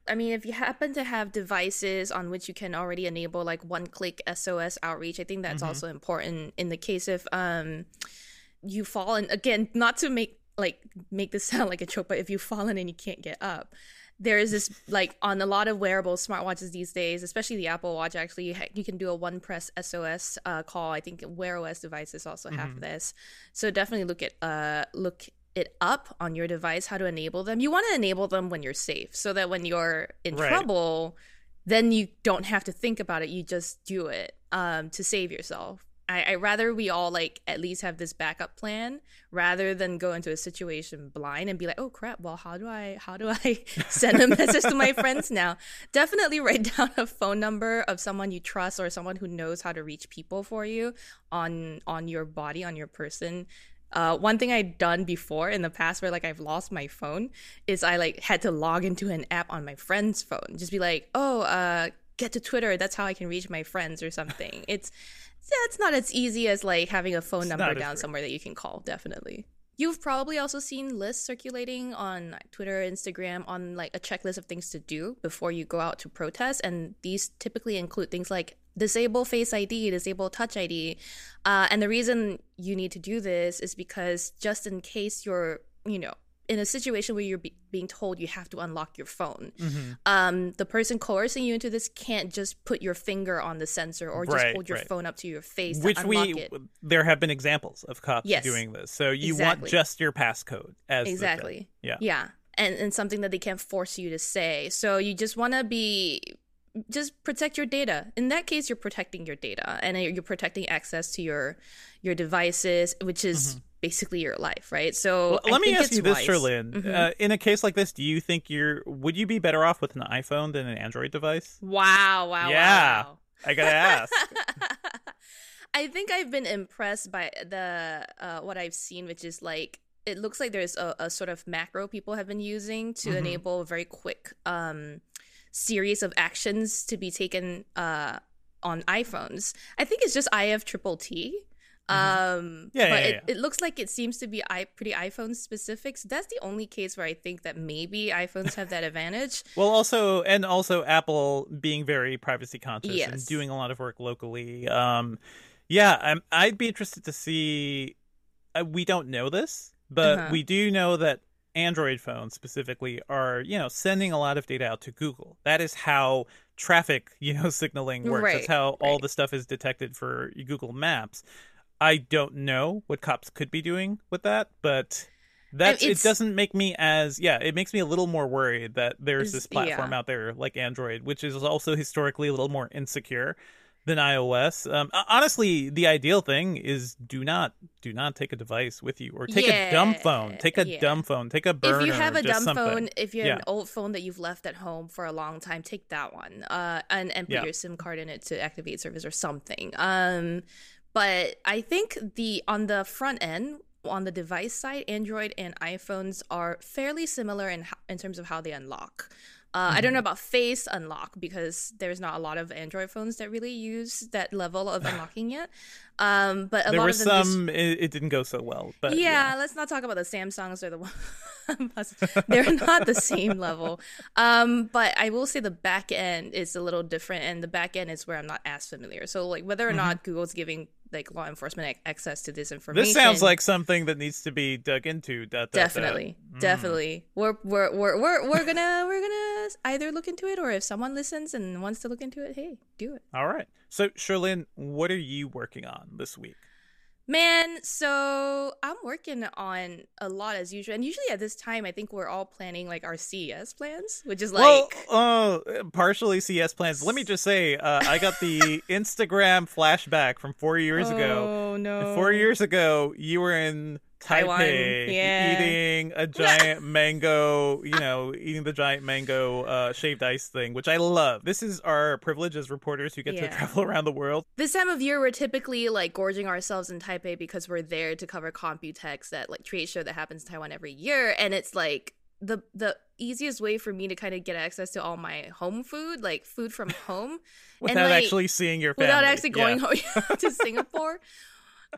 I mean, if you happen to have devices on which you can already enable like one click SOS outreach, I think that's mm-hmm. also important in the case if um, you fall and again, not to make like make this sound like a joke, but if you've fallen and you can't get up, there is this like on a lot of wearable smartwatches these days, especially the Apple Watch. Actually, you, ha- you can do a one press SOS uh, call. I think Wear OS devices also have mm-hmm. this. So definitely look at uh, look it up on your device how to enable them. You want to enable them when you're safe so that when you're in right. trouble, then you don't have to think about it. You just do it um, to save yourself. I, I rather we all like at least have this backup plan rather than go into a situation blind and be like, oh crap, well how do I how do I send a message to my friends now? Definitely write down a phone number of someone you trust or someone who knows how to reach people for you on on your body, on your person uh, one thing I'd done before in the past where like I've lost my phone is I like had to log into an app on my friend's phone. Just be like, oh, uh, get to Twitter. That's how I can reach my friends or something. it's yeah, it's not as easy as like having a phone it's number down somewhere that you can call. Definitely. You've probably also seen lists circulating on Twitter, Instagram on like a checklist of things to do before you go out to protest. And these typically include things like disable Face ID, disable Touch ID. Uh, and the reason you need to do this is because just in case you're, you know, in a situation where you're be- being told you have to unlock your phone, mm-hmm. um, the person coercing you into this can't just put your finger on the sensor or just right, hold your right. phone up to your face. Which we it. there have been examples of cops yes, doing this. So you exactly. want just your passcode as exactly. Yeah, yeah, and and something that they can't force you to say. So you just want to be just protect your data. In that case, you're protecting your data and you're protecting access to your your devices, which is mm-hmm. Basically your life, right? So well, let me ask you this, Cherlynn. Mm-hmm. Uh, in a case like this, do you think you're would you be better off with an iPhone than an Android device? Wow! Wow! Yeah, wow. I gotta ask. I think I've been impressed by the uh, what I've seen, which is like it looks like there's a, a sort of macro people have been using to mm-hmm. enable very quick um, series of actions to be taken uh, on iPhones. I think it's just IF triple T. Mm-hmm. Um, yeah, but yeah, it, it, looks like it seems to be I, pretty iPhone specific. So that's the only case where I think that maybe iPhones have that advantage. well, also, and also Apple being very privacy conscious yes. and doing a lot of work locally. Um, yeah, I'm, I'd be interested to see. Uh, we don't know this, but uh-huh. we do know that Android phones specifically are, you know, sending a lot of data out to Google. That is how traffic, you know, signaling works. Right, That's how right. all the stuff is detected for Google Maps. I don't know what cops could be doing with that, but that it doesn't make me as yeah, it makes me a little more worried that there's this platform yeah. out there like Android, which is also historically a little more insecure than iOS. Um, honestly, the ideal thing is do not do not take a device with you, or take yeah, a dumb phone. Take a yeah. dumb phone. Take a burner. if you have a dumb something. phone, if you're Yeah. an old phone that you've left at home for a long time, take that one. Uh, and and put your SIM card in it to activate service or something. Um, but I think the on the front end, on the device side, Android and iPhones are fairly similar in in terms of how they unlock. Uh, I Mm-hmm. don't know about face unlock because there's not a lot of Android phones that really use that level of unlocking yet. Um, but a there lot were of them just- some. It, it didn't go so well, but yeah, let's not talk about the Samsungs or the OnePlus. They're not the same level. Um, but I will say the back end is a little different, and the back end is where I'm not as familiar. So, like, whether or not Google's giving like law enforcement access to this information. This sounds like something that needs to be dug into. Dot, dot. definitely, Mm. definitely. We're we're we're we're we're gonna we're gonna either look into it, or if someone listens and wants to look into it, hey, do it. All right. So, Cherlynn, what are you working on this week? Man, so I'm working on a lot as usual. And usually at this time, I think we're all planning like our CES plans, which is like, well, uh, partially CS plans. Let me just say, uh, I got the Instagram flashback from four years ago. oh no, Four years ago, you were in Taiwan, Taipei yeah. eating a giant mango, you know, eating the giant mango uh, shaved ice thing, which I love. This is our privilege as reporters who get to travel around the world. This time of year, we're typically like gorging ourselves in Taipei because we're there to cover Computex, that like trade show that happens in Taiwan every year, and it's like the the easiest way for me to kind of get access to all my home food, like food from home, Without and, like, actually seeing your family. without actually Yeah. going home to Singapore.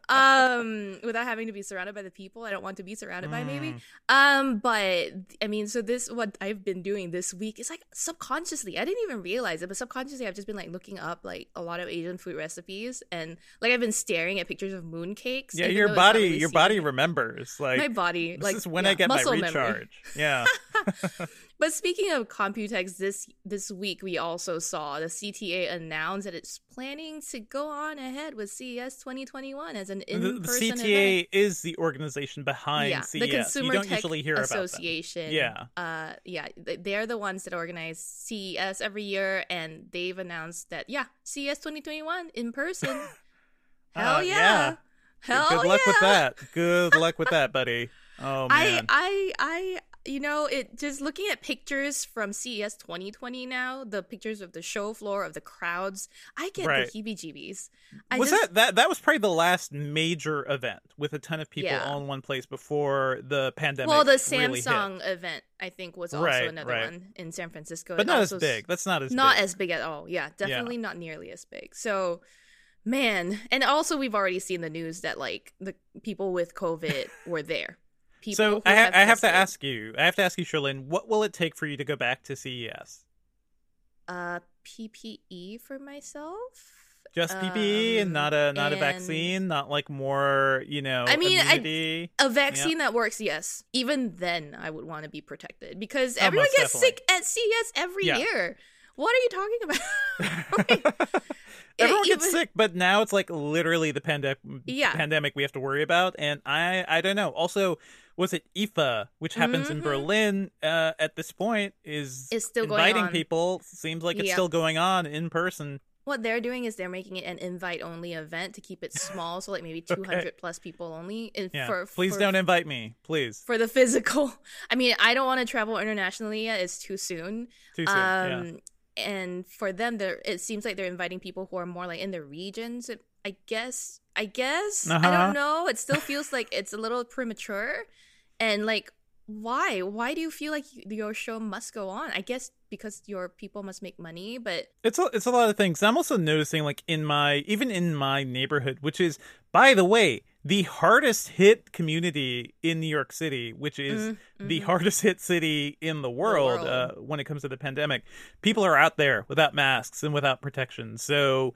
Um without having to be surrounded by the people I don't want to be surrounded by maybe. Mm. Um but I mean so this what I've been doing this week is like subconsciously I didn't even realize it but subconsciously I've just been like looking up like a lot of Asian food recipes and like I've been staring at pictures of moon cakes. Yeah, your though it's not body, really your body remembers. Like my body this like is when yeah, I get my muscle memory. recharge. Yeah. But speaking of Computex, this this week we also saw the CTA announce that it's planning to go on ahead with CES 2021 as an in-person the CTA event. is the organization behind yeah, CES. the Consumer you don't Tech usually hear about. Association. Yeah. uh, yeah, they're the ones that organize CES every year, and they've announced that yeah, CES 2021 in person. Hell Uh, yeah. yeah. Hell Good luck yeah. with that. Good luck with that, buddy. Oh I, man. I, I, you know, it just looking at pictures from CES 2020 now, the pictures of the show floor of the crowds, I get Right. the heebie-jeebies. I was just, that that that was probably the last major event with a ton of people Yeah. all in one place before the pandemic? well, the really hit. Samsung event I think was also Right, another right. one in San Francisco, but not as big. That's not as not big. as big at all. Yeah, definitely not nearly as big. So, man, and also we've already seen the news that like the people with COVID were there. People so I, ha- I have to ask you. I have to ask you, Cherlynn. What will it take for you to go back to CES? uh PPE for myself. Just PPE and Um, not a not a vaccine, not like more, you know, I mean, I-. A vaccine that works, yes. Even then, I would want to be protected because Oh, everyone gets definitely. sick at CES every Yeah. year. What are you talking about? Like, Everyone gets even- sick, but now it's like literally the pandemic Yeah. pandemic we have to worry about, and I I don't know. Also, was it IFA, which happens in Mhm. Berlin uh, at this point, is It's still going inviting people. Seems like it's Yeah. still going on in person. What they're doing is they're making it an invite-only event to keep it small, so like maybe 200 plus people only. Yeah, for, please for- don't invite me, please. for the physical. I mean, I don't want to travel internationally yet; it's too soon. Too soon. yeah. um, and for them, they're it seems like they're inviting people who are more like in the regions. I guess. I guess. I Uh-huh. don't know. It still feels like it's a little premature, and like. Why? Why do you feel like your show must go on? I guess because your people must make money, but It's a, it's a lot of things. I'm also noticing, like in my even in my neighborhood, which is, by the way, the hardest hit community in New York City, which is Mm, the mhm. hardest hit city in the world, world. Uh, when it comes to the pandemic. People are out there without masks and without protection. So.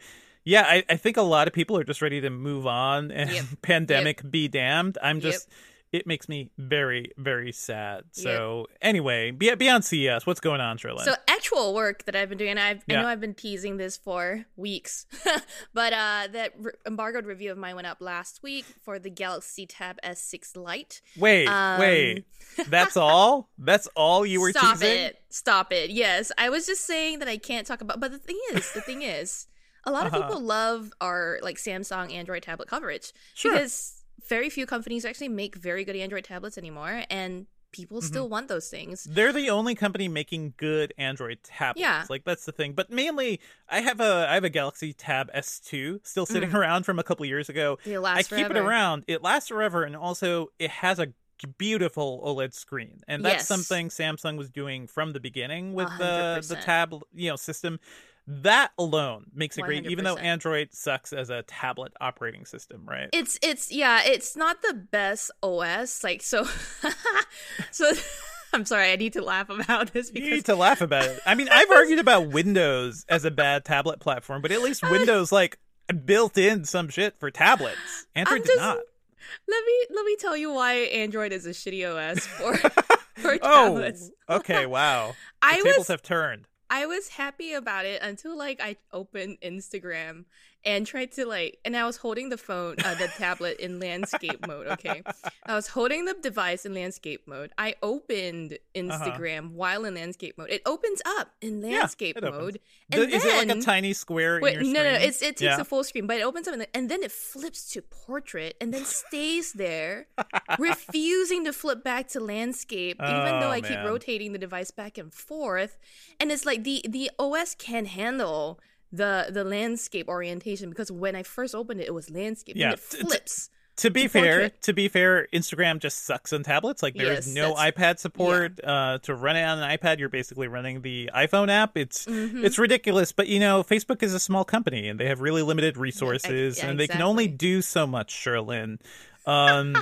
Yeah, I, I think a lot of people are just ready to move on and Yep. pandemic be damned. I'm Yep. just, it makes me very, very sad. So, anyway, be, beyond CES, what's going on, Cherlynn? So actual work that I've been doing, and I've, Yeah. I know I've been teasing this for weeks, but uh, that re- embargoed review of mine went up last week for the Galaxy Tab S6 Lite. Wait, Um, wait. That's all? That's all you were Stop teasing? Stop it! Stop it! Yes, I was just saying that I can't talk about. But the thing is, the thing is, a lot Uh-huh. of people love our like Samsung Android tablet coverage Sure. because very few companies actually make very good Android tablets anymore, and people Mm-hmm. still want those things. They're the only company making good Android tablets. Yeah. Like that's the thing. But mainly I have a I have a Galaxy Tab S2 still sitting around from a couple years ago. They last I keep it around. It lasts forever and also it has a beautiful OLED screen. And that's Yes. something Samsung was doing from the beginning with A the the tab, you know, system. That alone makes it great even though Android sucks as a tablet operating system, right? It's it's yeah, it's not the best OS. Like so, so. I'm sorry, I need to laugh about this You because need to laugh about it. I mean, I've argued about Windows as a bad tablet platform, but at least Windows like built in some shit for tablets. Android I'm did just- not. let me let me tell you why Android is a shitty OS for for Oh, tablets. okay, wow. The I tables was have turned. I was happy about it until like I opened Instagram and tried to like and I was holding the phone uh, the tablet in landscape mode, okay? I was holding the device in landscape mode. I opened Instagram while in landscape mode. It opens up in Uh-huh. Yeah, landscape it mode. The- And is it like a tiny square Wait, in your no, no, no, it's, it takes Yeah. a full screen, but it opens up and, and then it flips to portrait and then stays there, refusing to flip back to landscape, even though Oh, I keep rotating the device back and forth. And it's like the the OS can handle the the landscape orientation because when I first opened it, it was landscape. Yeah, and it t- t- flips. To be to fair, portrait. to be fair, Instagram just sucks on tablets. Like there is Yes, no that's- iPad support. Uh, to run it on an iPad, you're basically running the iPhone app. It's Mm-hmm. it's ridiculous. But you know, Facebook is a small company and they have really limited resources, yeah, and they can only do so much. Cherlynn. Um,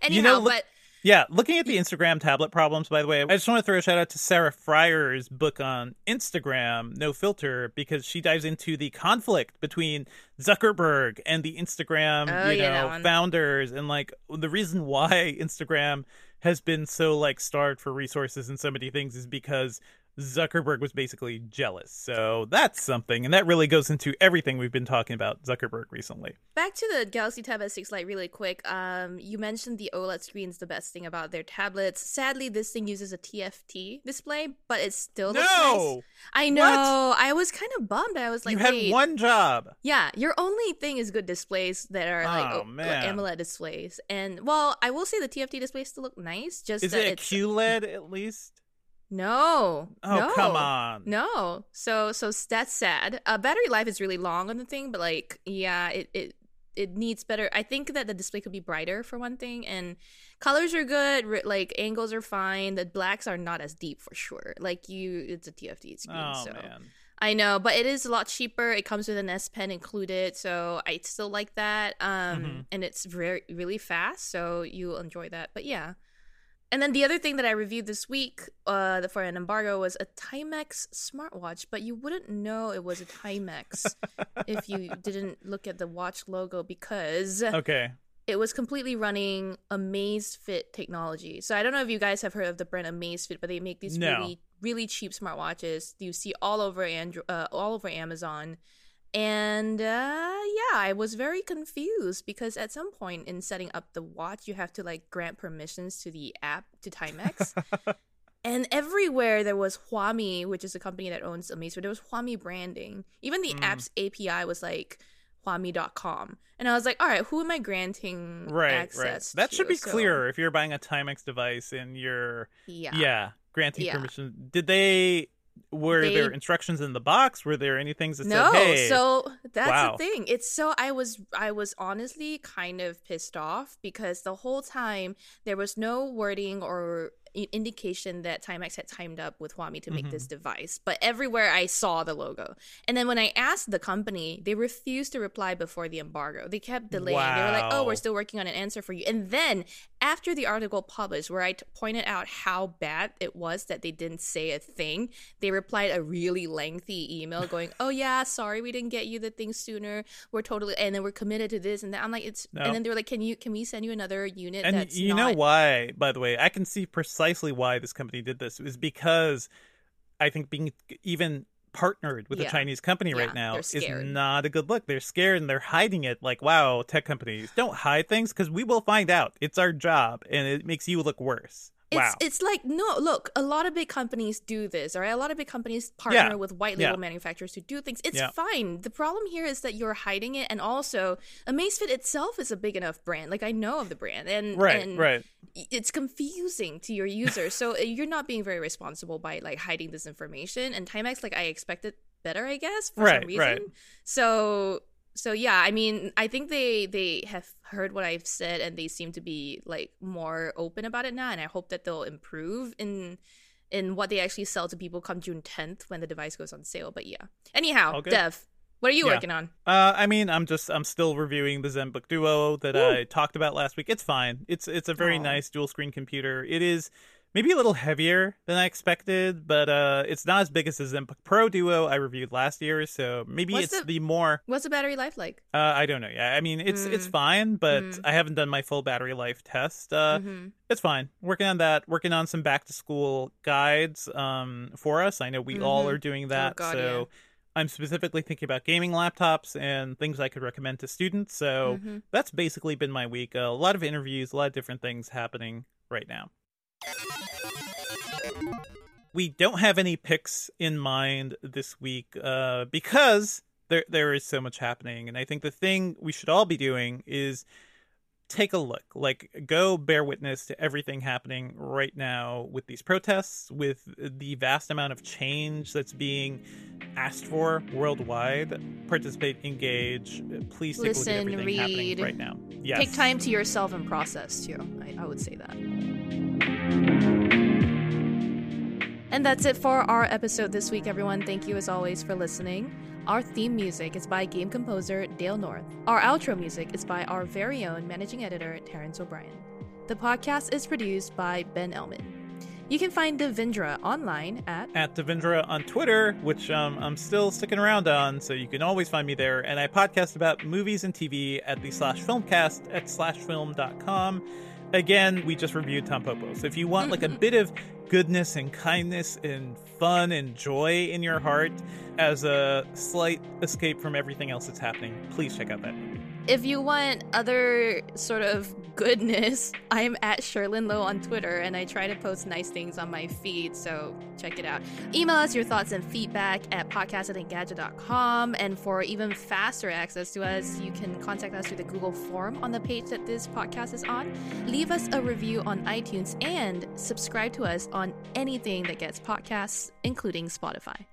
Anyhow, know, look- but Yeah, looking at the Instagram tablet problems, by the way, I just want to throw a shout out to Sarah Frier's book on Instagram, No Filter, because she dives into the conflict between Zuckerberg and the Instagram, Oh, you yeah, know, founders, and like the reason why Instagram has been so like starved for resources and so many things is because Zuckerberg was basically jealous. So that's something, and that really goes into everything we've been talking about Zuckerberg recently. Back to the Galaxy Tab S6 Lite really quick. Um, you mentioned the OLED screen's the best thing about their tablets. Sadly, this thing uses a TFT display, but it still looks No! nice. I know. I was kind of bummed. I was like, you had one job. yeah, your only thing is good displays that are like, Oh, o- man. AMOLED displays. And well, I will say the TFT displays still look nice. Just Is that it a QLED at least? No, Oh, no. come on. No. So so that's sad. Uh, battery life is really long on the thing, but like yeah, it it it needs better. I think that the display could be brighter for one thing, and colors are good. Like angles are fine. The blacks are not as deep for sure. Like you, it's a TFT screen. Oh so man. I know, but it is a lot cheaper. It comes with an S Pen included, so I still like that. Um, Mhm. and it's very really fast, so you'll enjoy that. But yeah. And then the other thing that I reviewed this week uh, for an embargo was a Timex smartwatch, but you wouldn't know it was a Timex if you didn't look at the watch logo because Okay. it was completely running Amazfit technology. So I don't know if you guys have heard of the brand Amazfit, but they make these No. really really cheap smartwatches. You see all over Andro- uh, all over Amazon. And uh, yeah, I was very confused because at some point in setting up the watch, you have to like grant permissions to the app to Timex. and everywhere there was Huami, which is a company that owns Amazfit. There was Huami branding. Even the Mm. app's API was like Huami.com. And I was like, all right, who am I granting Right, right. access That to? should be So, clear if you're buying a Timex device and you're Yeah. yeah, granting Yeah. permission. Did they were They- there instructions in the box? Were there any things that no said, "Hey, so that's Wow. the thing it's so i was i was honestly kind of pissed off because the whole time there was no wording or indication that timex had timed up with huami to make Mm-hmm. this device but everywhere i saw the logo. And then when i asked the company they refused to reply before the embargo. They kept delaying. They were like oh we're still working on an answer for you. And then after the article published where i t- pointed out how bad it was that they didn't say a thing they replied a really lengthy email going oh yeah sorry we didn't get you the thing sooner. We're totally and then we're committed to this and that. I'm like it's No. and then they were like can you can we send you another unit And that's you know why, by the way, I can see precisely why this company did this. Is because I think being even partnered with a Chinese company Yeah, right now is not a good look. They're scared and they're hiding it. Like, wow, tech companies don't hide things because we will find out. It's our job, and it makes you look worse. It's wow. it's like no, look, a lot of big companies do this, all right? A lot of big companies partner Yeah. with white label Yeah. manufacturers to do things. It's Yeah. fine. The problem here is that you're hiding it and also Amazfit itself is a big enough brand. Like I know of the brand and right, and right. it's confusing to your users. so uh, you're not being very responsible by like hiding this information. And Timex, like I expected better, I guess, for Right, some reason. right. So so yeah, I mean, I think they they have heard what I've said and they seem to be like more open about it now. And I hope that they'll improve in in what they actually sell to people come June 10th when the device goes on sale. But yeah. Anyhow. Dev, what are you Yeah. working on? Uh, I mean, I'm just I'm still reviewing the ZenBook Duo that I talked about last week. It's fine. It's it's a very Aw. nice dual screen computer. It is maybe a little heavier than I expected, but uh, it's not as big as the Pro Duo I reviewed last year. So maybe What's it's the- the, more. What's the battery life like? Uh, I don't know. Yeah, I mean, it's it's Mm. fine, but Mm. I haven't done my full battery life test. Uh, Mhm. it's fine. Working on that. Working on some back to school guides um, for us. I know we all Mhm. are doing that. God, so yeah. I'm specifically thinking about gaming laptops and things I could recommend to students. So Mhm. that's basically been my week. a lot of interviews, a lot of different things happening right now. We don't have any picks in mind this week uh, because there there is so much happening, and I think the thing we should all be doing is take a look like go bear witness to everything happening right now with these protests with the vast amount of change that's being asked for worldwide participate engage please take Listen, a look at everything happening read. right now yes Take time to yourself and process too. I, I would say that. And that's it for our episode this week, everyone. Thank you as always for listening. Our theme music is by game composer Dale North. Our outro music is by our very own managing editor, Terrence O'Brien. The podcast is produced by Ben Ellman. You can find Devindra online at at Devindra on Twitter, which um, I'm still sticking around on, so you can always find me there. And I podcast about movies and TV at the slash filmcast at slashfilm.com. Again, we just reviewed Tom Popo. So if you want like a bit of goodness and kindness and fun and joy in your heart as a slight escape from everything else that's happening, please check out that movie. If you want other sort of goodness, I'm at Cherlynn Low on Twitter and I try to post nice things on my feed, so check it out. Email us your thoughts and feedback at podcast@engadget.com. And for even faster access to us, you can contact us through the Google form on the page that this podcast is on. Leave us a review on iTunes and subscribe to us on anything that gets podcasts, including Spotify.